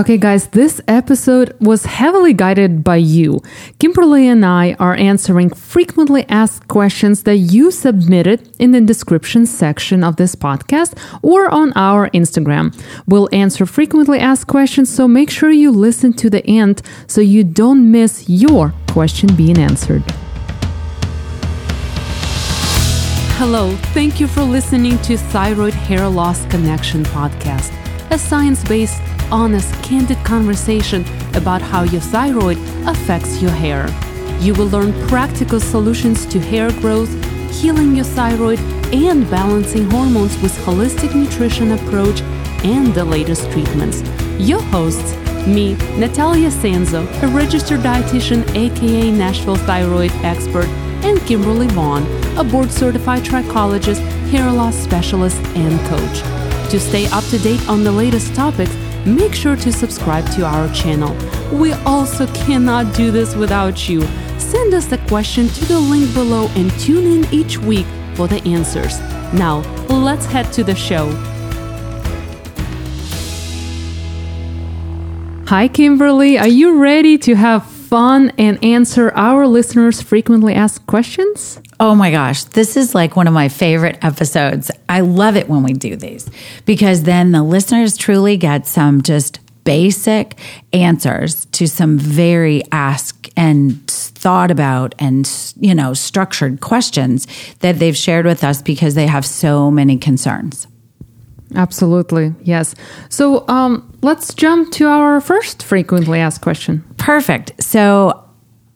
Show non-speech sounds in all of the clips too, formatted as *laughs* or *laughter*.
Okay, guys, this episode was heavily guided by you. Kimberly and I are answering frequently asked questions that you submitted in the description section of this podcast or on our Instagram. We'll answer frequently asked questions, so make sure you listen to the end so you don't miss your question being answered. Hello, thank you for listening to Thyroid Hair Loss Connection podcast, a science based honest, candid conversation about how your thyroid affects your hair. You will learn practical solutions to hair growth, healing your thyroid, and balancing hormones with holistic nutrition approach and the latest treatments. Your hosts, me, Natalia Sanzo, a registered dietitian aka Nashville thyroid expert, and Kimberly Vaughn, a board certified trichologist, hair loss specialist, and coach. To stay up to date on the latest topics, make sure to subscribe to our channel. We also cannot do this without you. Send us a question to the link below and tune in each week for the answers. Now, let's head to the show. Hi, Kimberly. Are you ready to have fun and answer our listeners' frequently asked questions? Oh my gosh, this is like one of my favorite episodes. I love it when we do these because then the listeners truly get some just basic answers to some very asked and thought about and you know structured questions that they've shared with us because they have so many concerns. Absolutely, yes. So um, let's jump to our first frequently asked question. Perfect. So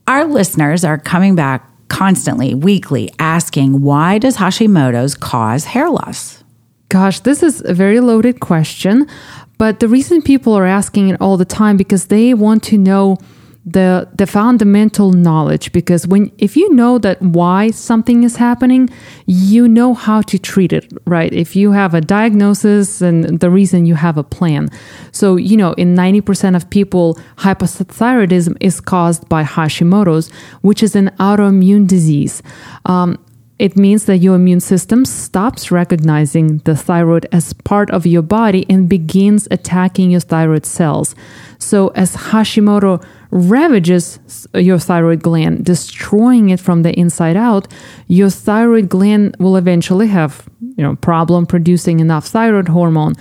our listeners are coming back constantly, weekly, asking why does Hashimoto's cause hair loss? Gosh, this is a very loaded question, but the reason people are asking it all the time because they want to know the the fundamental knowledge because when if you know that why something is happening you know how to treat it right? If you have a diagnosis and the reason you have a plan. So you know in 90% of people hypothyroidism is caused by hashimoto's which is an autoimmune disease. Um, it means that your immune system stops recognizing the thyroid as part of your body and begins attacking your thyroid cells. So, as Hashimoto ravages your thyroid gland, destroying it from the inside out, your thyroid gland will eventually have, you know, problem producing enough thyroid hormone.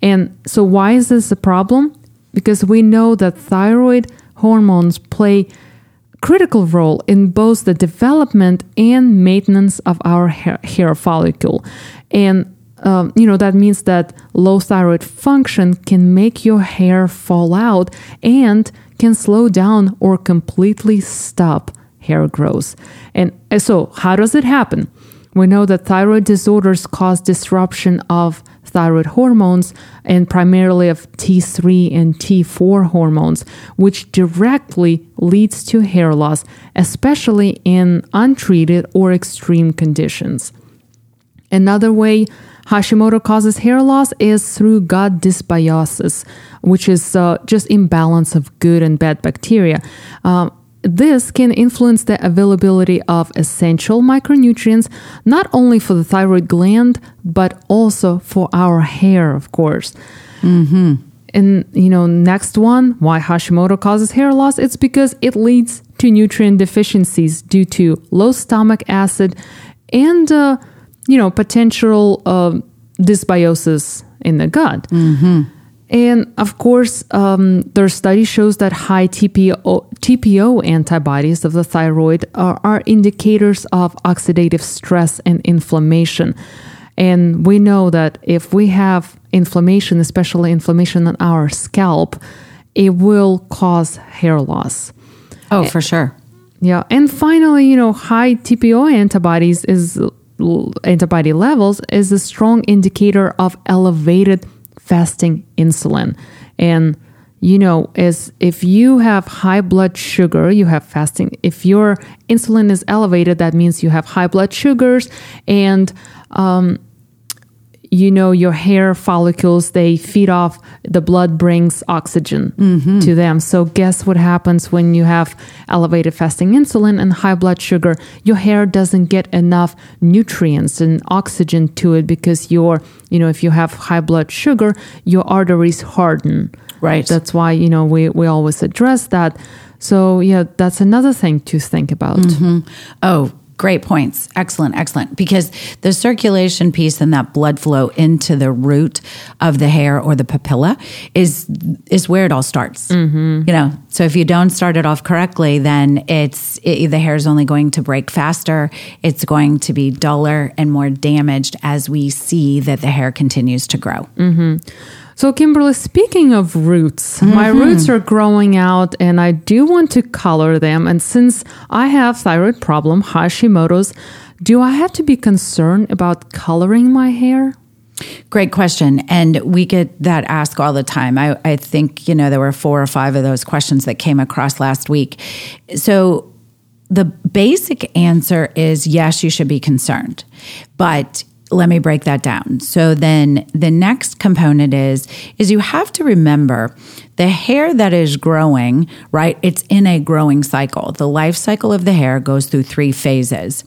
And so why is this a problem? Because we know that thyroid hormones play critical role in both the development and maintenance of our hair, hair follicle. And um, you know that means that low thyroid function can make your hair fall out and can slow down or completely stop hair growth. And uh, so, how does it happen? We know that thyroid disorders cause disruption of thyroid hormones and primarily of T3 and T4 hormones, which directly leads to hair loss, especially in untreated or extreme conditions. Another way Hashimoto causes hair loss is through gut dysbiosis, which is uh, just imbalance of good and bad bacteria. Um, this can influence the availability of essential micronutrients, not only for the thyroid gland, but also for our hair, of course. Mm-hmm. And, you know, next one, why Hashimoto causes hair loss? It's because it leads to nutrient deficiencies due to low stomach acid and, uh, you know, potential uh, dysbiosis in the gut. Mm-hmm. And of course, um, their study shows that high TPO, TPO antibodies of the thyroid are, are indicators of oxidative stress and inflammation. And we know that if we have inflammation, especially inflammation on our scalp, it will cause hair loss. Oh, for sure. Yeah. And finally, you know, high TPO antibodies is antibody levels is a strong indicator of elevated fasting insulin. And you know, is if you have high blood sugar, you have fasting. If your insulin is elevated, that means you have high blood sugars and um, you know your hair follicles they feed off the blood brings oxygen mm-hmm. to them so guess what happens when you have elevated fasting insulin and high blood sugar your hair doesn't get enough nutrients and oxygen to it because your you know if you have high blood sugar your arteries harden Right. That's why, you know, we, we always address that. So, yeah, that's another thing to think about. Oh, great points. Excellent, excellent. Because the circulation piece and that blood flow into the root of the hair or the papilla is is where it all starts. Mm-hmm. You know, so if you don't start it off correctly, then it's it, the hair is only going to break faster. It's going to be duller and more damaged as we see that the hair continues to grow. Mm-hmm. So, Kimberly, speaking of roots, my mm-hmm. roots are growing out and I do want to color them. And since I have thyroid problem, Hashimoto's, do I have to be concerned about coloring my hair? Great question. And we get that asked all the time. I, I think, you know, there were four or five of those questions that came across last week. So the basic answer is yes, you should be concerned. But let me break that down. So then the next component is is you have to remember the hair that is growing, right? It's in a growing cycle. The life cycle of the hair goes through three phases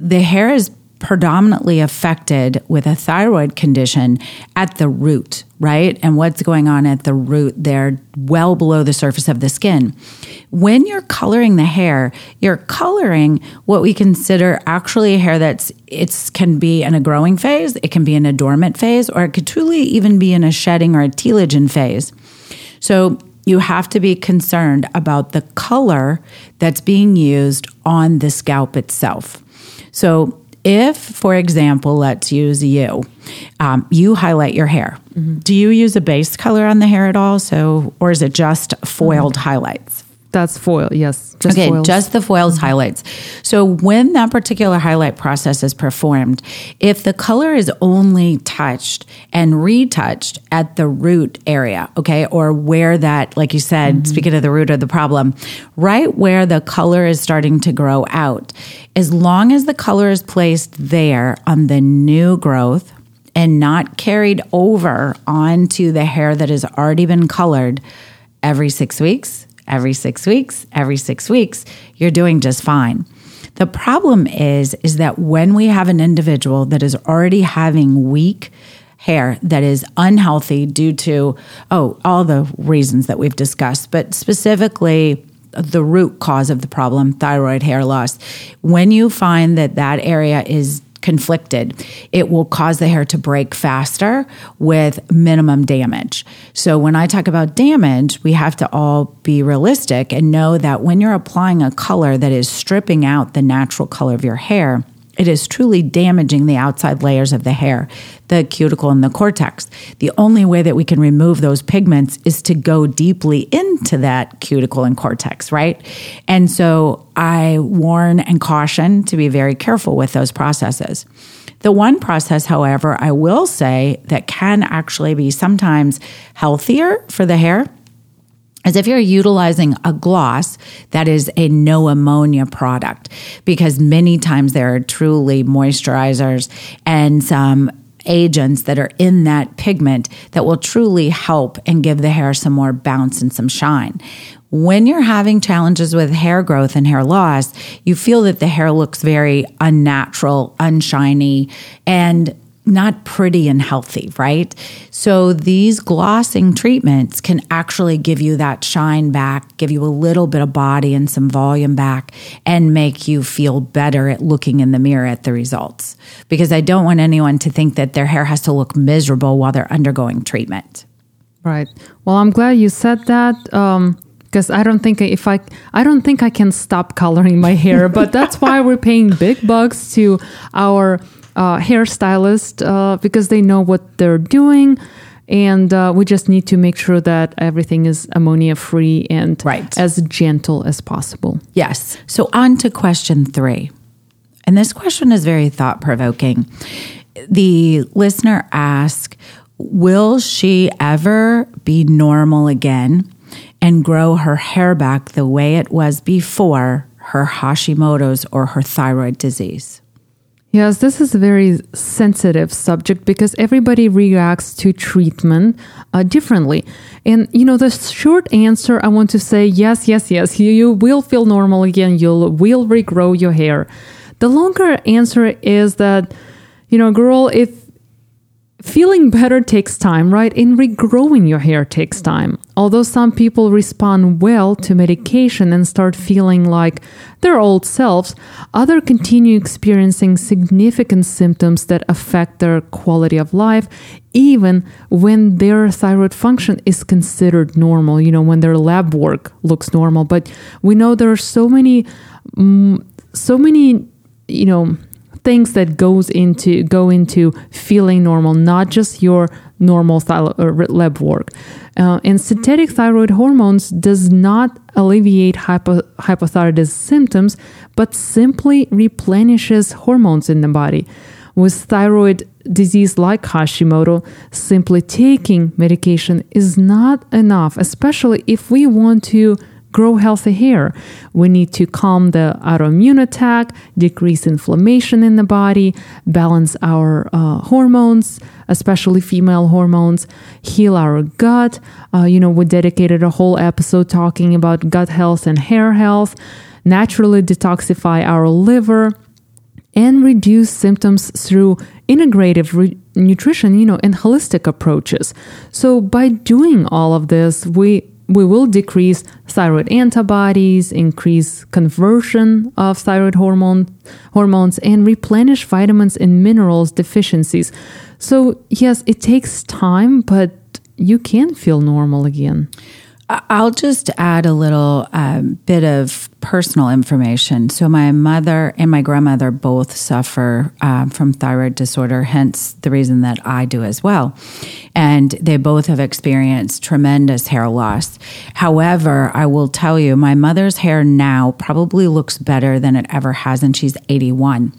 the hair is predominantly affected with a thyroid condition at the root, right? And what's going on at the root there, well below the surface of the skin. When you're coloring the hair, you're coloring what we consider actually hair that's it's can be in a growing phase, it can be in a dormant phase, or it could truly even be in a shedding or a telogen phase. So you have to be concerned about the color that's being used on the scalp itself. So, if, for example, let's use you, um, you highlight your hair. Do you use a base color on the hair at all? So, or is it just foiled highlights? That's foil, yes. Just okay, foils. just the foils mm-hmm. highlights. So when that particular highlight process is performed, if the color is only touched and retouched at the root area, okay, or where that, like you said, mm-hmm. speaking of the root of the problem, right where the color is starting to grow out, as long as the color is placed there on the new growth and not carried over onto the hair that has already been colored every six weeks, every six weeks, every six weeks, you're doing just fine. The problem is, is that when we have an individual that is already having weak hair that is unhealthy due to, oh, all the reasons that we've discussed, but specifically the root cause of the problem, thyroid hair loss, when you find that that area is conflicted, it will cause the hair to break faster with minimum damage. So when I talk about damage, we have to all be realistic and know that when you're applying a color that is stripping out the natural color of your hair, it is truly damaging the outside layers of the hair, the cuticle and the cortex. The only way that we can remove those pigments is to go deeply into that cuticle and cortex, right? And so I warn and caution to be very careful with those processes. The one process, however, I will say that can actually be sometimes healthier for the hair is if you're utilizing a gloss that is a no ammonia product, because many times there are truly moisturizers and some agents that are in that pigment that will truly help and give the hair some more bounce and some shine. When you're having challenges with hair growth and hair loss, you feel that the hair looks very unnatural, unshiny, and not pretty and healthy, right? So these glossing treatments can actually give you that shine back, give you a little bit of body and some volume back, and make you feel better at looking in the mirror at the results. Because I don't want anyone to think that their hair has to look miserable while they're undergoing treatment. Right. Well, I'm glad you said that. Um, because I don't think if I I don't think I can stop coloring my hair, but that's why we're paying big bucks to our uh, hairstylist uh, because they know what they're doing, and uh, we just need to make sure that everything is ammonia free and Right. as gentle as possible. Yes. So on to question three. And this question is very thought provoking. The listener asked, Will she ever be normal again and grow her hair back the way it was before her Hashimoto's or her thyroid disease? Yes, this is a very sensitive subject because everybody reacts to treatment uh, differently. And, you know, the short answer I want to say yes, yes, yes, you, you will feel normal again. You'll will regrow your hair. The longer answer is that, you know, girl, if Feeling better takes time, right? And regrowing your hair takes time. Although some people respond well to medication and start feeling like their old selves, others continue experiencing significant symptoms that affect their quality of life, even when their thyroid function is considered normal, you know, when their lab work looks normal. But we know there are so many, mm, so many, you know, things that goes into go into feeling normal, not just your normal thyro- lab work. Uh, and synthetic thyroid hormones does not alleviate hypo- hypothyroidism symptoms, but simply replenishes hormones in the body. With thyroid disease like Hashimoto, simply taking medication is not enough, especially if we want to grow healthy hair. We need to calm the autoimmune attack, decrease inflammation in the body, balance our uh, hormones, especially female hormones, heal our gut. Uh, you know, we dedicated a whole episode talking about gut health and hair health, naturally detoxify our liver. And reduce symptoms through integrative re- nutrition, you know, and holistic approaches. So, by doing all of this, we we will decrease thyroid antibodies, increase conversion of thyroid hormone, hormones, and replenish vitamins and minerals deficiencies. So, yes, it takes time, but you can feel normal again. I'll just add a little um, bit of personal information. So, my mother and my grandmother both suffer um, from thyroid disorder, hence the reason that I do as well. And they both have experienced tremendous hair loss. However, I will tell you, my mother's hair now probably looks better than it ever has, and she's 81.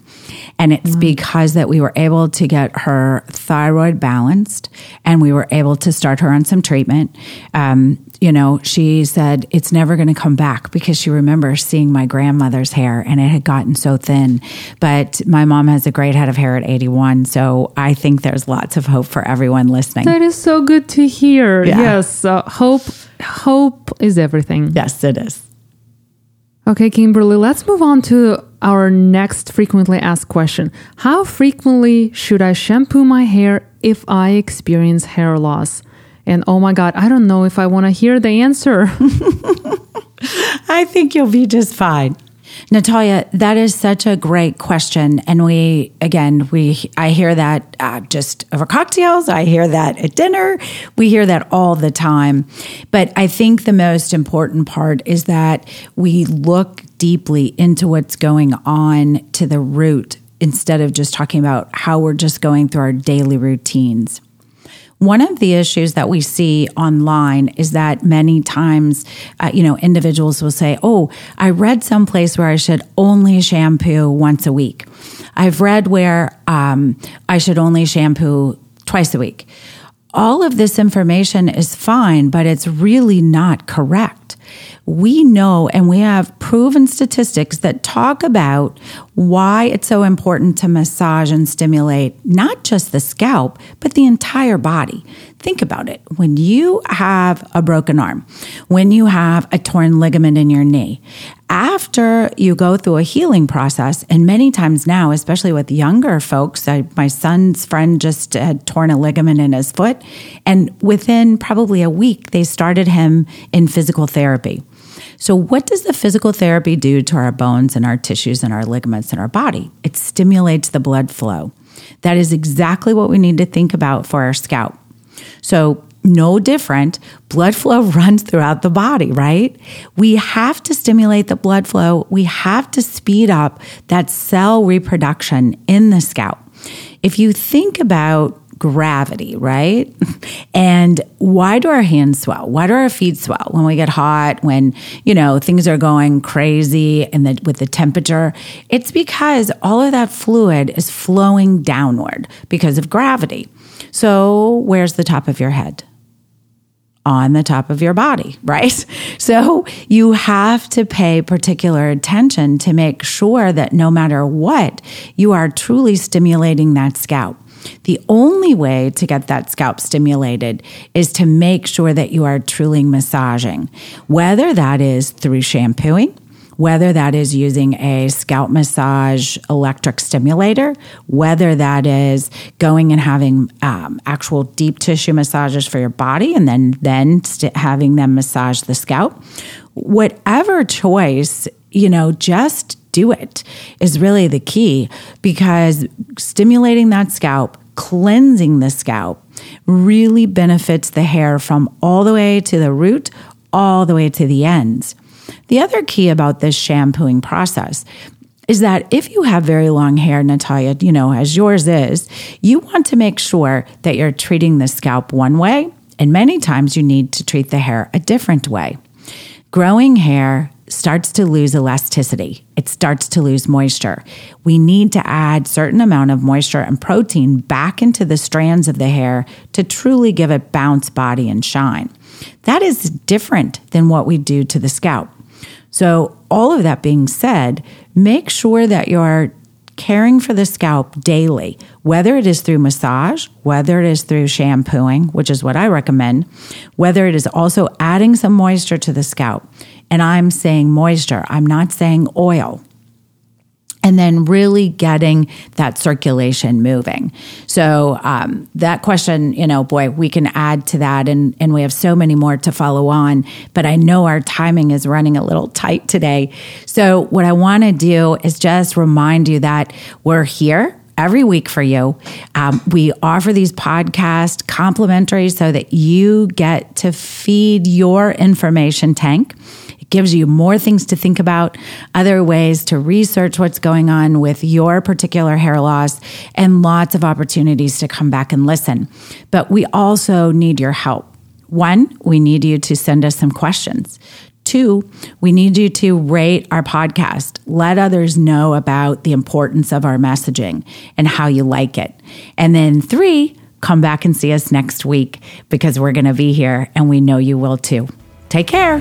And it's mm. because that we were able to get her thyroid balanced and we were able to start her on some treatment. Um, you know, she said it's never going to come back because she remembers seeing my grandmother's hair and it had gotten so thin. But my mom has a great head of hair at 81. So I think there's lots of hope for everyone listening. That is so good to hear. Yeah. Yes. Uh, hope, hope is everything. Yes, it is. Okay, Kimberly, let's move on to our next frequently asked question. How frequently should I shampoo my hair if I experience hair loss? And oh my God, I don't know if I want to hear the answer. *laughs* I think you'll be just fine. Natalia, that is such a great question, and we again we I hear that uh, just over cocktails. I hear that at dinner. We hear that all the time. But I think the most important part is that we look deeply into what's going on to the root instead of just talking about how we're just going through our daily routines. One of the issues that we see online is that many times, uh, you know, individuals will say, Oh, I read someplace where I should only shampoo once a week. I've read where um, I should only shampoo twice a week. All of this information is fine, but it's really not correct we know and we have proven statistics that talk about why it's so important to massage and stimulate not just the scalp, but the entire body. Think about it. When you have a broken arm, when you have a torn ligament in your knee, after you go through a healing process, and many times now, especially with younger folks, I, my son's friend just had torn a ligament in his foot, and within probably a week, they started him in physical therapy. So, what does the physical therapy do to our bones and our tissues and our ligaments in our body? It stimulates the blood flow. That is exactly what we need to think about for our scalp. So, no different. Blood flow *laughs* runs throughout the body, right? We have to stimulate the blood flow. We have to speed up that cell reproduction in the scalp. If you think about gravity, right? *laughs* And why do our hands swell? Why do our feet swell when we get hot, when, you know, things are going crazy and the, with the temperature? It's because all of that fluid is flowing downward because of gravity. So, where's the top of your head? on the top of your body, *laughs* right? So you have to pay particular attention to make sure that no matter what, you are truly stimulating that scalp. The only way to get that scalp stimulated is to make sure that you are truly massaging, whether that is through shampooing, whether that is using a scalp massage electric stimulator, whether that is going and having um, actual deep tissue massages for your body and then then st- having them massage the scalp. Whatever choice, you know, just do it is really the key because stimulating that scalp, cleansing the scalp really benefits the hair from all the way to the root, all the way to the ends. The other key about this shampooing process is that if you have very long hair, Natalia, you know, as yours is, you want to make sure that you're treating the scalp one way, and many times you need to treat the hair a different way. Growing hair starts to lose elasticity. It starts to lose moisture. We need to add certain amount of moisture and protein back into the strands of the hair to truly give it bounce, body, and shine. That is different than what we do to the scalp. So, all of that being said, make sure that you're caring for the scalp daily, whether it is through massage, whether it is through shampooing, which is what I recommend, whether it is also adding some moisture to the scalp. And I'm saying moisture, I'm not saying oil and then really getting that circulation moving. So um, that question, you know, boy, we can add to that, and and we have so many more to follow on. But I know our timing is running a little tight today. So what I want to do is just remind you that we're here every week for you. Um, we offer these podcasts complimentary so that you get to feed your information tank gives you more things to think about, other ways to research what's going on with your particular hair loss, and lots of opportunities to come back and listen. But we also need your help. One, we need you to send us some questions. Two, we need you to rate our podcast. Let others know about the importance of our messaging and how you like it. And then three, come back and see us next week because we're going to be here and we know you will too. Take care.